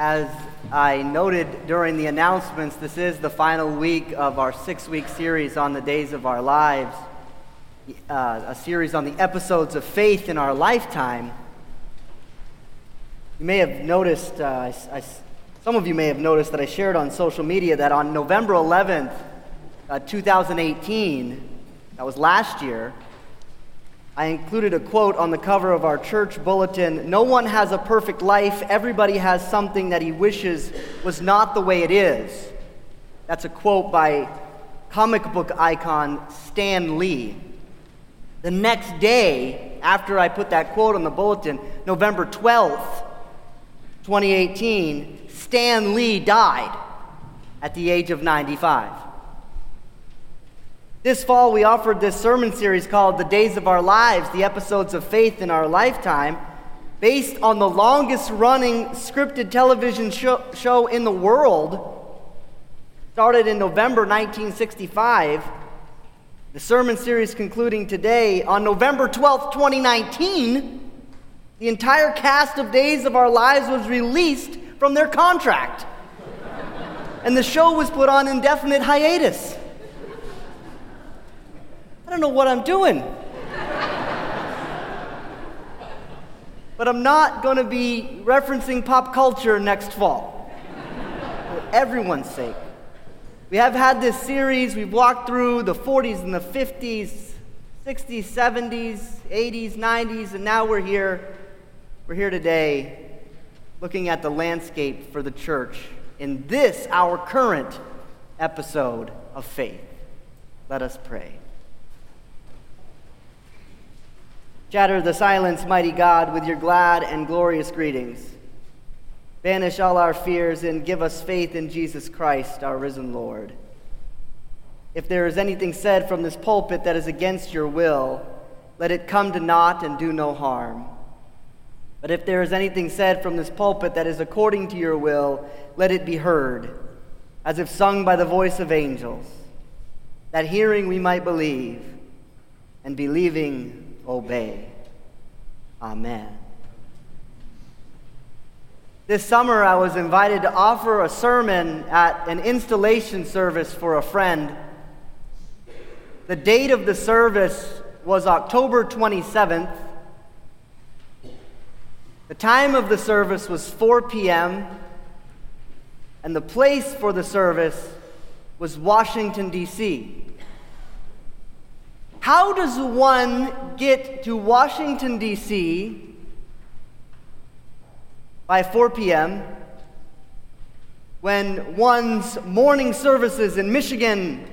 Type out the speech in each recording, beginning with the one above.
As I noted during the announcements, this is the final week of our six week series on the days of our lives, uh, a series on the episodes of faith in our lifetime. You may have noticed, uh, I, I, some of you may have noticed that I shared on social media that on November 11th, uh, 2018, that was last year, I included a quote on the cover of our church bulletin No one has a perfect life, everybody has something that he wishes was not the way it is. That's a quote by comic book icon Stan Lee. The next day, after I put that quote on the bulletin, November 12th, 2018, Stan Lee died at the age of 95. This fall, we offered this sermon series called The Days of Our Lives, the episodes of faith in our lifetime, based on the longest running scripted television show, show in the world. Started in November 1965. The sermon series concluding today on November 12th, 2019. The entire cast of Days of Our Lives was released from their contract. and the show was put on indefinite hiatus. I don't know what I'm doing. but I'm not going to be referencing pop culture next fall. For everyone's sake. We have had this series, we've walked through the 40s and the 50s, 60s, 70s, 80s, 90s, and now we're here. We're here today looking at the landscape for the church in this, our current episode of faith. Let us pray. Shatter the silence, mighty God, with your glad and glorious greetings. Banish all our fears and give us faith in Jesus Christ, our risen Lord. If there is anything said from this pulpit that is against your will, let it come to naught and do no harm. But if there is anything said from this pulpit that is according to your will, let it be heard, as if sung by the voice of angels, that hearing we might believe, and believing obey. Amen. This summer, I was invited to offer a sermon at an installation service for a friend. The date of the service was October 27th. The time of the service was 4 p.m., and the place for the service was Washington, D.C. How does one get to Washington, D.C. by 4 p.m. when one's morning services in Michigan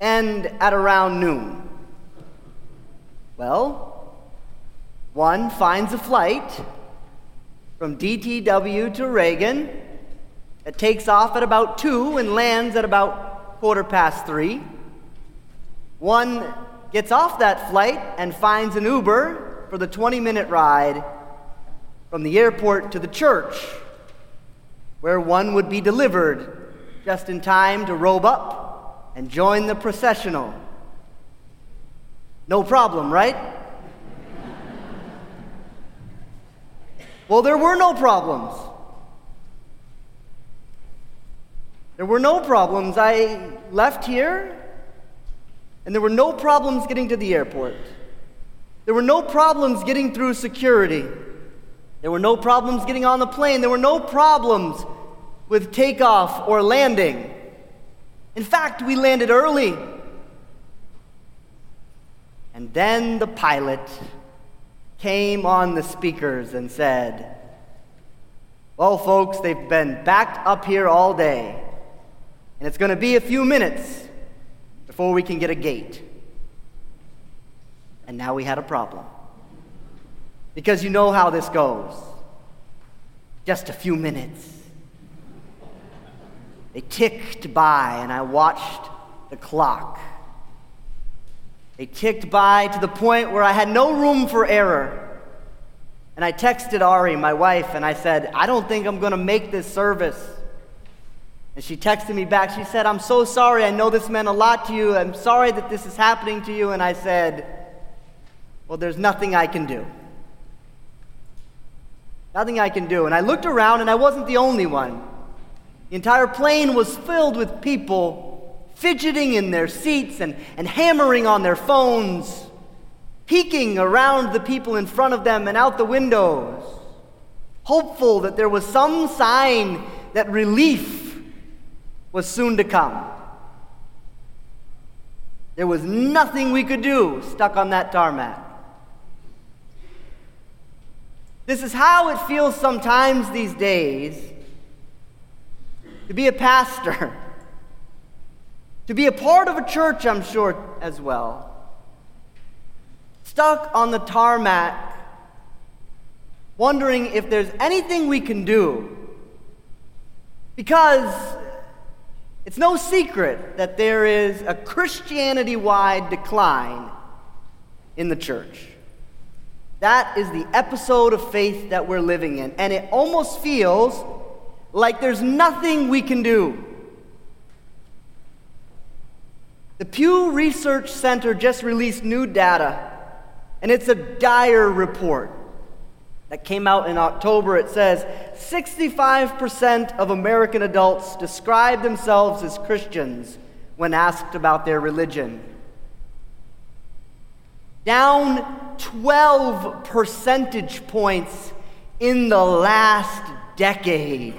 end at around noon? Well, one finds a flight from DTW to Reagan. that takes off at about 2 and lands at about quarter past 3. One gets off that flight and finds an Uber for the 20 minute ride from the airport to the church, where one would be delivered just in time to robe up and join the processional. No problem, right? well, there were no problems. There were no problems. I left here and there were no problems getting to the airport. There were no problems getting through security. There were no problems getting on the plane. There were no problems with takeoff or landing. In fact, we landed early. And then the pilot came on the speakers and said, Well, folks, they've been backed up here all day, and it's going to be a few minutes before we can get a gate. And now we had a problem. Because you know how this goes. Just a few minutes. They ticked by, and I watched the clock. They ticked by to the point where I had no room for error. And I texted Ari, my wife, and I said, I don't think I'm going to make this service. And she texted me back. She said, I'm so sorry. I know this meant a lot to you. I'm sorry that this is happening to you. And I said, Well, there's nothing I can do. Nothing I can do. And I looked around, and I wasn't the only one. The entire plane was filled with people fidgeting in their seats and, and hammering on their phones, peeking around the people in front of them and out the windows, hopeful that there was some sign that relief was soon to come. There was nothing we could do stuck on that tarmac. This is how it feels sometimes these days to be a pastor, to be a part of a church, I'm sure, as well. Stuck on the tarmac, wondering if there's anything we can do. Because it's no secret that there is a Christianity wide decline in the church. That is the episode of faith that we're living in. And it almost feels like there's nothing we can do. The Pew Research Center just released new data, and it's a dire report that came out in October, it says 65% of American adults describe themselves as Christians when asked about their religion. Down 12 percentage points in the last decade.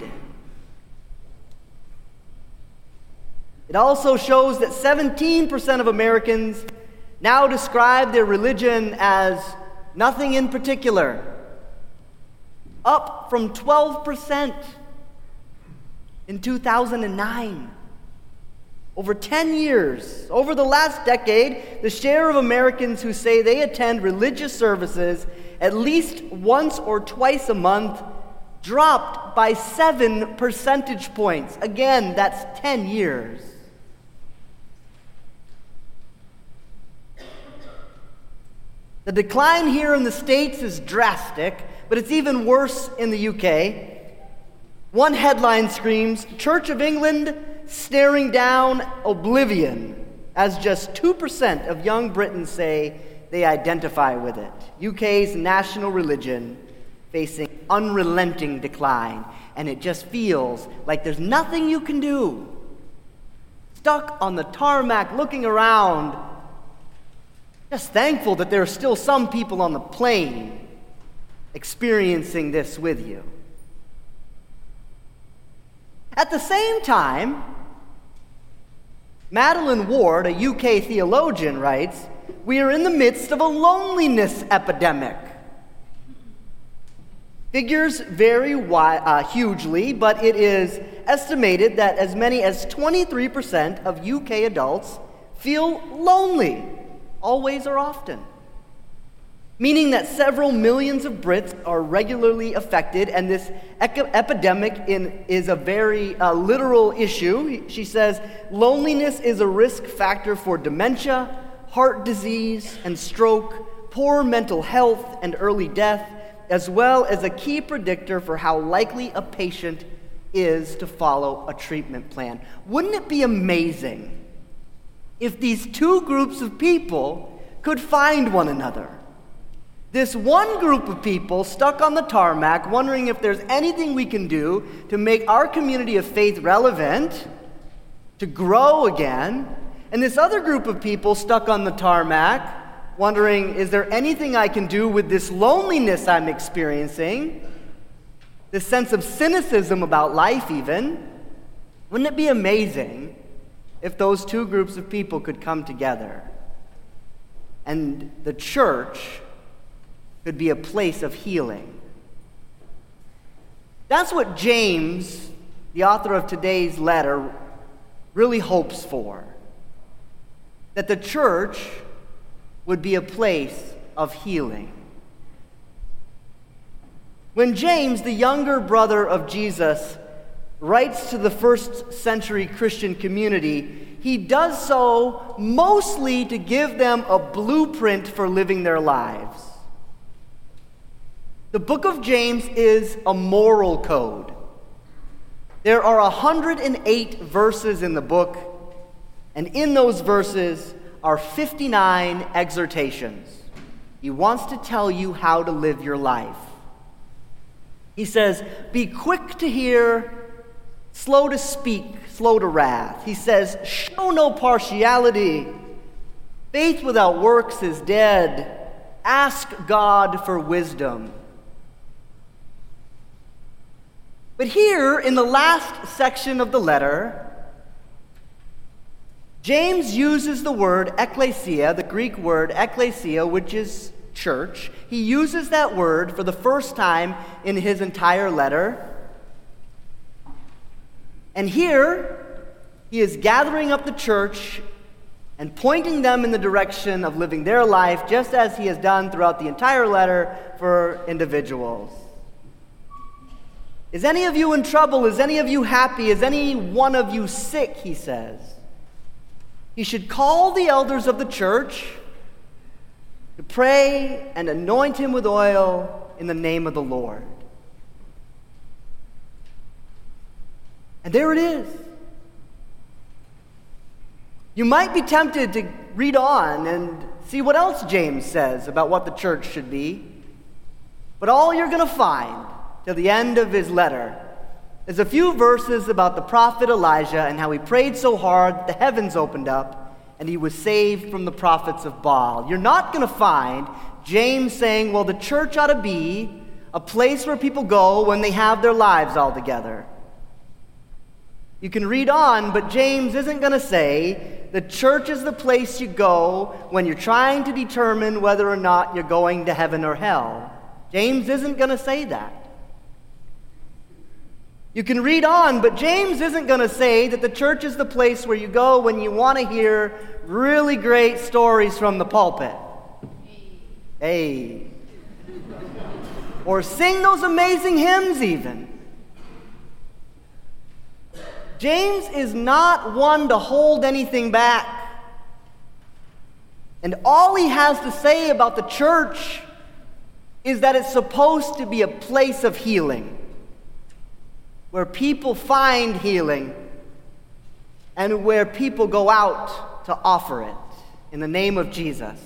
It also shows that 17% of Americans now describe their religion as nothing in particular up from 12% in 2009. Over 10 years, over the last decade, the share of Americans who say they attend religious services at least once or twice a month dropped by seven percentage points. Again, that's 10 years. The decline here in the States is drastic, but it's even worse in the UK. One headline screams Church of England staring down oblivion, as just 2% of young Britons say they identify with it. UK's national religion facing unrelenting decline, and it just feels like there's nothing you can do. Stuck on the tarmac looking around, just thankful that there are still some people on the plane experiencing this with you. At the same time, Madeline Ward, a UK theologian, writes We are in the midst of a loneliness epidemic. Figures vary wi- uh, hugely, but it is estimated that as many as 23% of UK adults feel lonely, always or often meaning that several millions of Brits are regularly affected, and this epidemic in, is a very uh, literal issue. She says loneliness is a risk factor for dementia, heart disease, and stroke, poor mental health, and early death, as well as a key predictor for how likely a patient is to follow a treatment plan. Wouldn't it be amazing if these two groups of people could find one another? This one group of people stuck on the tarmac, wondering if there's anything we can do to make our community of faith relevant, to grow again. And this other group of people stuck on the tarmac, wondering, is there anything I can do with this loneliness I'm experiencing? This sense of cynicism about life, even. Wouldn't it be amazing if those two groups of people could come together? And the church could be a place of healing. That's what James, the author of today's letter, really hopes for. That the church would be a place of healing. When James, the younger brother of Jesus, writes to the first century Christian community, he does so mostly to give them a blueprint for living their lives. The book of James is a moral code. There are 108 verses in the book, and in those verses are 59 exhortations. He wants to tell you how to live your life. He says, Be quick to hear, slow to speak, slow to wrath. He says, Show no partiality. Faith without works is dead. Ask God for wisdom. But here, in the last section of the letter, James uses the word ecclesia, the Greek word ecclesia, which is church. He uses that word for the first time in his entire letter. And here, he is gathering up the church and pointing them in the direction of living their life, just as he has done throughout the entire letter for individuals. Is any of you in trouble? Is any of you happy? Is any one of you sick? He says. He should call the elders of the church to pray and anoint him with oil in the name of the Lord. And there it is. You might be tempted to read on and see what else James says about what the church should be. But all you're going to find till the end of his letter is a few verses about the prophet Elijah and how he prayed so hard the heavens opened up and he was saved from the prophets of Baal. You're not going to find James saying, well, the church ought to be a place where people go when they have their lives all together. You can read on, but James isn't going to say the church is the place you go when you're trying to determine whether or not you're going to heaven or hell. James isn't going to say that. You can read on, but James isn't going to say that the church is the place where you go when you want to hear really great stories from the pulpit. Hey. Or sing those amazing hymns, even. James is not one to hold anything back. And all he has to say about the church is that it's supposed to be a place of healing where people find healing and where people go out to offer it in the name of Jesus,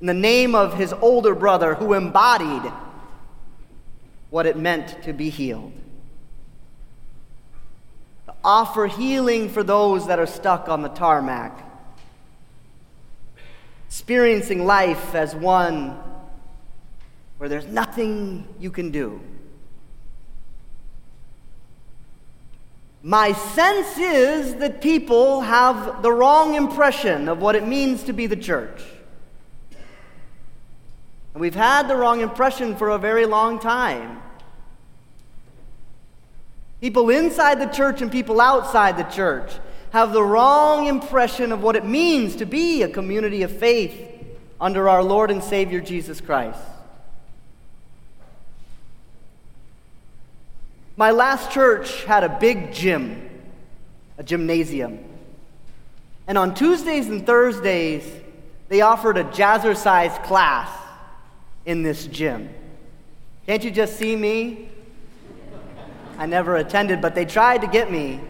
in the name of his older brother who embodied what it meant to be healed. Offer healing for those that are stuck on the tarmac, experiencing life as one where there's nothing you can do. My sense is that people have the wrong impression of what it means to be the church. And we've had the wrong impression for a very long time. People inside the church and people outside the church have the wrong impression of what it means to be a community of faith under our Lord and Savior Jesus Christ. My last church had a big gym, a gymnasium. And on Tuesdays and Thursdays, they offered a jazzercise class in this gym. Can't you just see me? I never attended, but they tried to get me.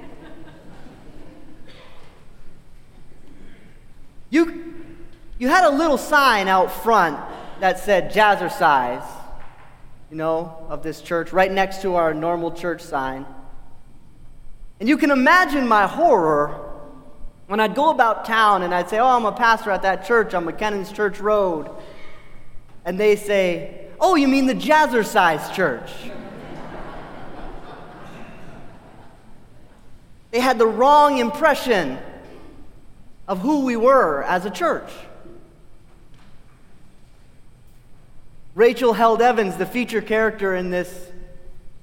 You, you had a little sign out front that said jazzercise you know, of this church, right next to our normal church sign. And you can imagine my horror when I'd go about town and I'd say, Oh, I'm a pastor at that church on McKinnon's Church Road. And they say, Oh, you mean the Jazzercise Church? They had the wrong impression of who we were as a church. Rachel Held Evans, the feature character in this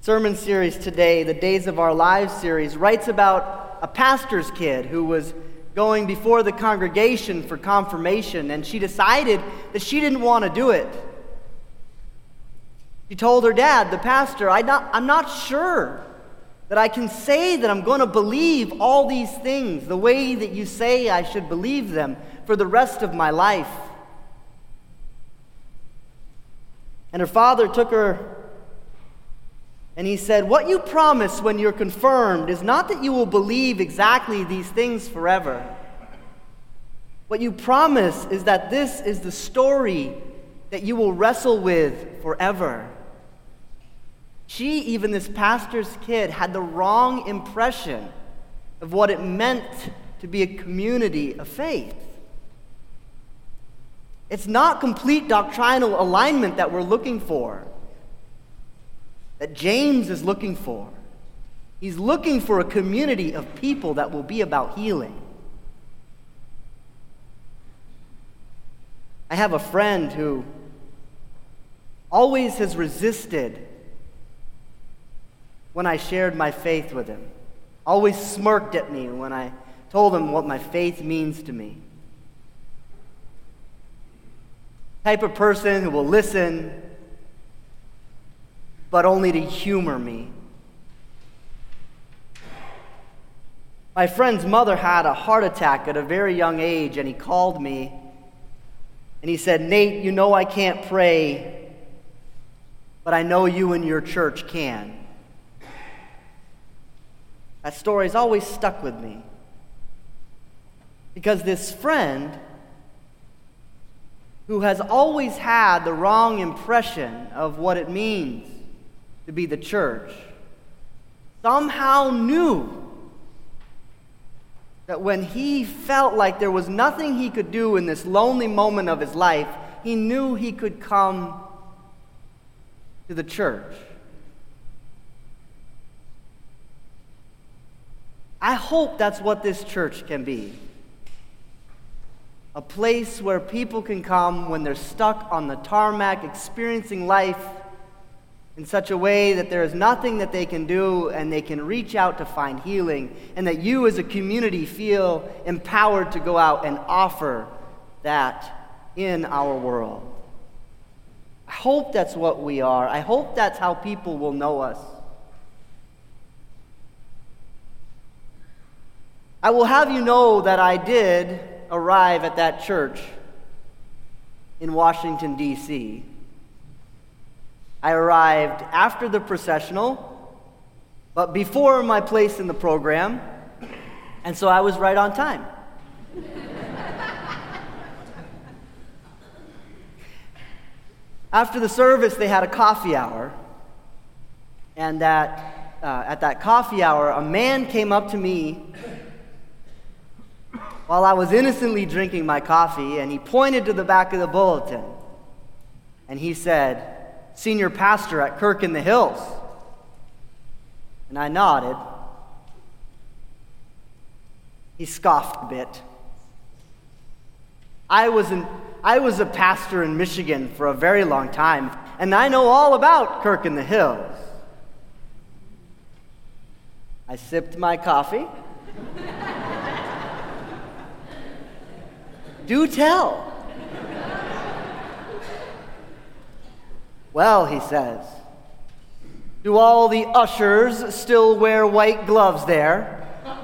sermon series today, the Days of Our Lives series, writes about a pastor's kid who was going before the congregation for confirmation, and she decided that she didn't want to do it. She told her dad, the pastor, I not, I'm not sure that I can say that I'm going to believe all these things the way that you say I should believe them for the rest of my life. And her father took her and he said, What you promise when you're confirmed is not that you will believe exactly these things forever. What you promise is that this is the story that you will wrestle with forever. She, even this pastor's kid, had the wrong impression of what it meant to be a community of faith. It's not complete doctrinal alignment that we're looking for, that James is looking for. He's looking for a community of people that will be about healing. I have a friend who always has resisted when I shared my faith with him, always smirked at me when I told him what my faith means to me. Type of person who will listen, but only to humor me. My friend's mother had a heart attack at a very young age, and he called me and he said, Nate, you know I can't pray, but I know you and your church can. That story's always stuck with me. Because this friend, who has always had the wrong impression of what it means to be the church, somehow knew that when he felt like there was nothing he could do in this lonely moment of his life, he knew he could come to the church. I hope that's what this church can be a place where people can come when they're stuck on the tarmac experiencing life in such a way that there is nothing that they can do and they can reach out to find healing, and that you as a community feel empowered to go out and offer that in our world. I hope that's what we are. I hope that's how people will know us. I will have you know that I did arrive at that church in Washington, D.C. I arrived after the processional, but before my place in the program, and so I was right on time. after the service, they had a coffee hour, and that, uh, at that coffee hour, a man came up to me while I was innocently drinking my coffee, and he pointed to the back of the bulletin, and he said, senior pastor at Kirk in the Hills. And I nodded. He scoffed a bit. I was, an, I was a pastor in Michigan for a very long time, and I know all about Kirk in the Hills. I sipped my coffee. Do tell. Well, he says, do all the ushers still wear white gloves there?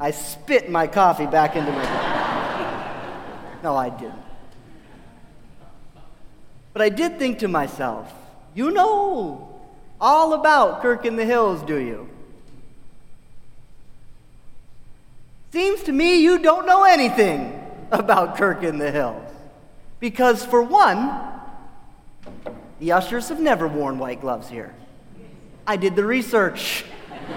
I spit my coffee back into my cup. No, I didn't. But I did think to myself, you know all about Kirk in the Hills, do you? Seems to me you don't know anything about Kirk in the Hills. Because, for one, the ushers have never worn white gloves here. I did the research.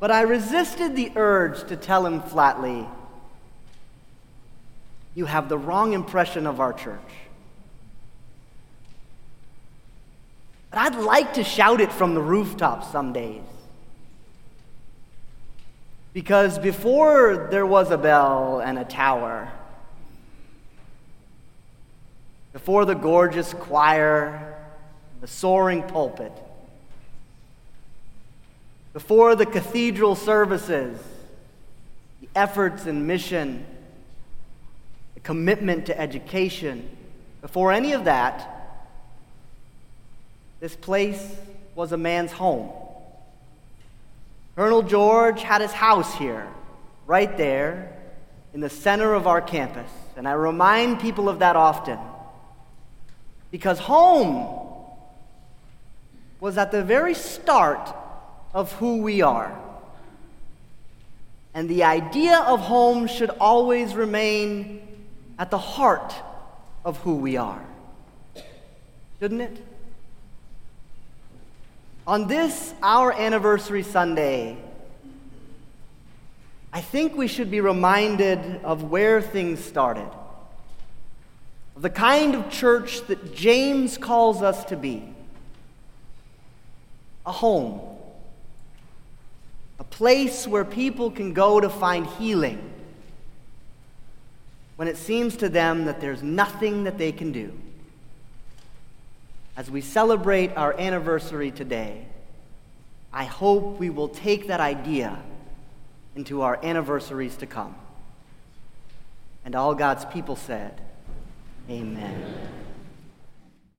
but I resisted the urge to tell him flatly, You have the wrong impression of our church. But I'd like to shout it from the rooftops some days. Because before there was a bell and a tower, before the gorgeous choir, the soaring pulpit, before the cathedral services, the efforts and mission, the commitment to education, before any of that, this place was a man's home. Colonel George had his house here, right there, in the center of our campus. And I remind people of that often. Because home was at the very start of who we are. And the idea of home should always remain at the heart of who we are. Shouldn't it? On this, our anniversary Sunday, I think we should be reminded of where things started, of the kind of church that James calls us to be. A home, a place where people can go to find healing when it seems to them that there's nothing that they can do as we celebrate our anniversary today, I hope we will take that idea into our anniversaries to come. And all God's people said, Amen.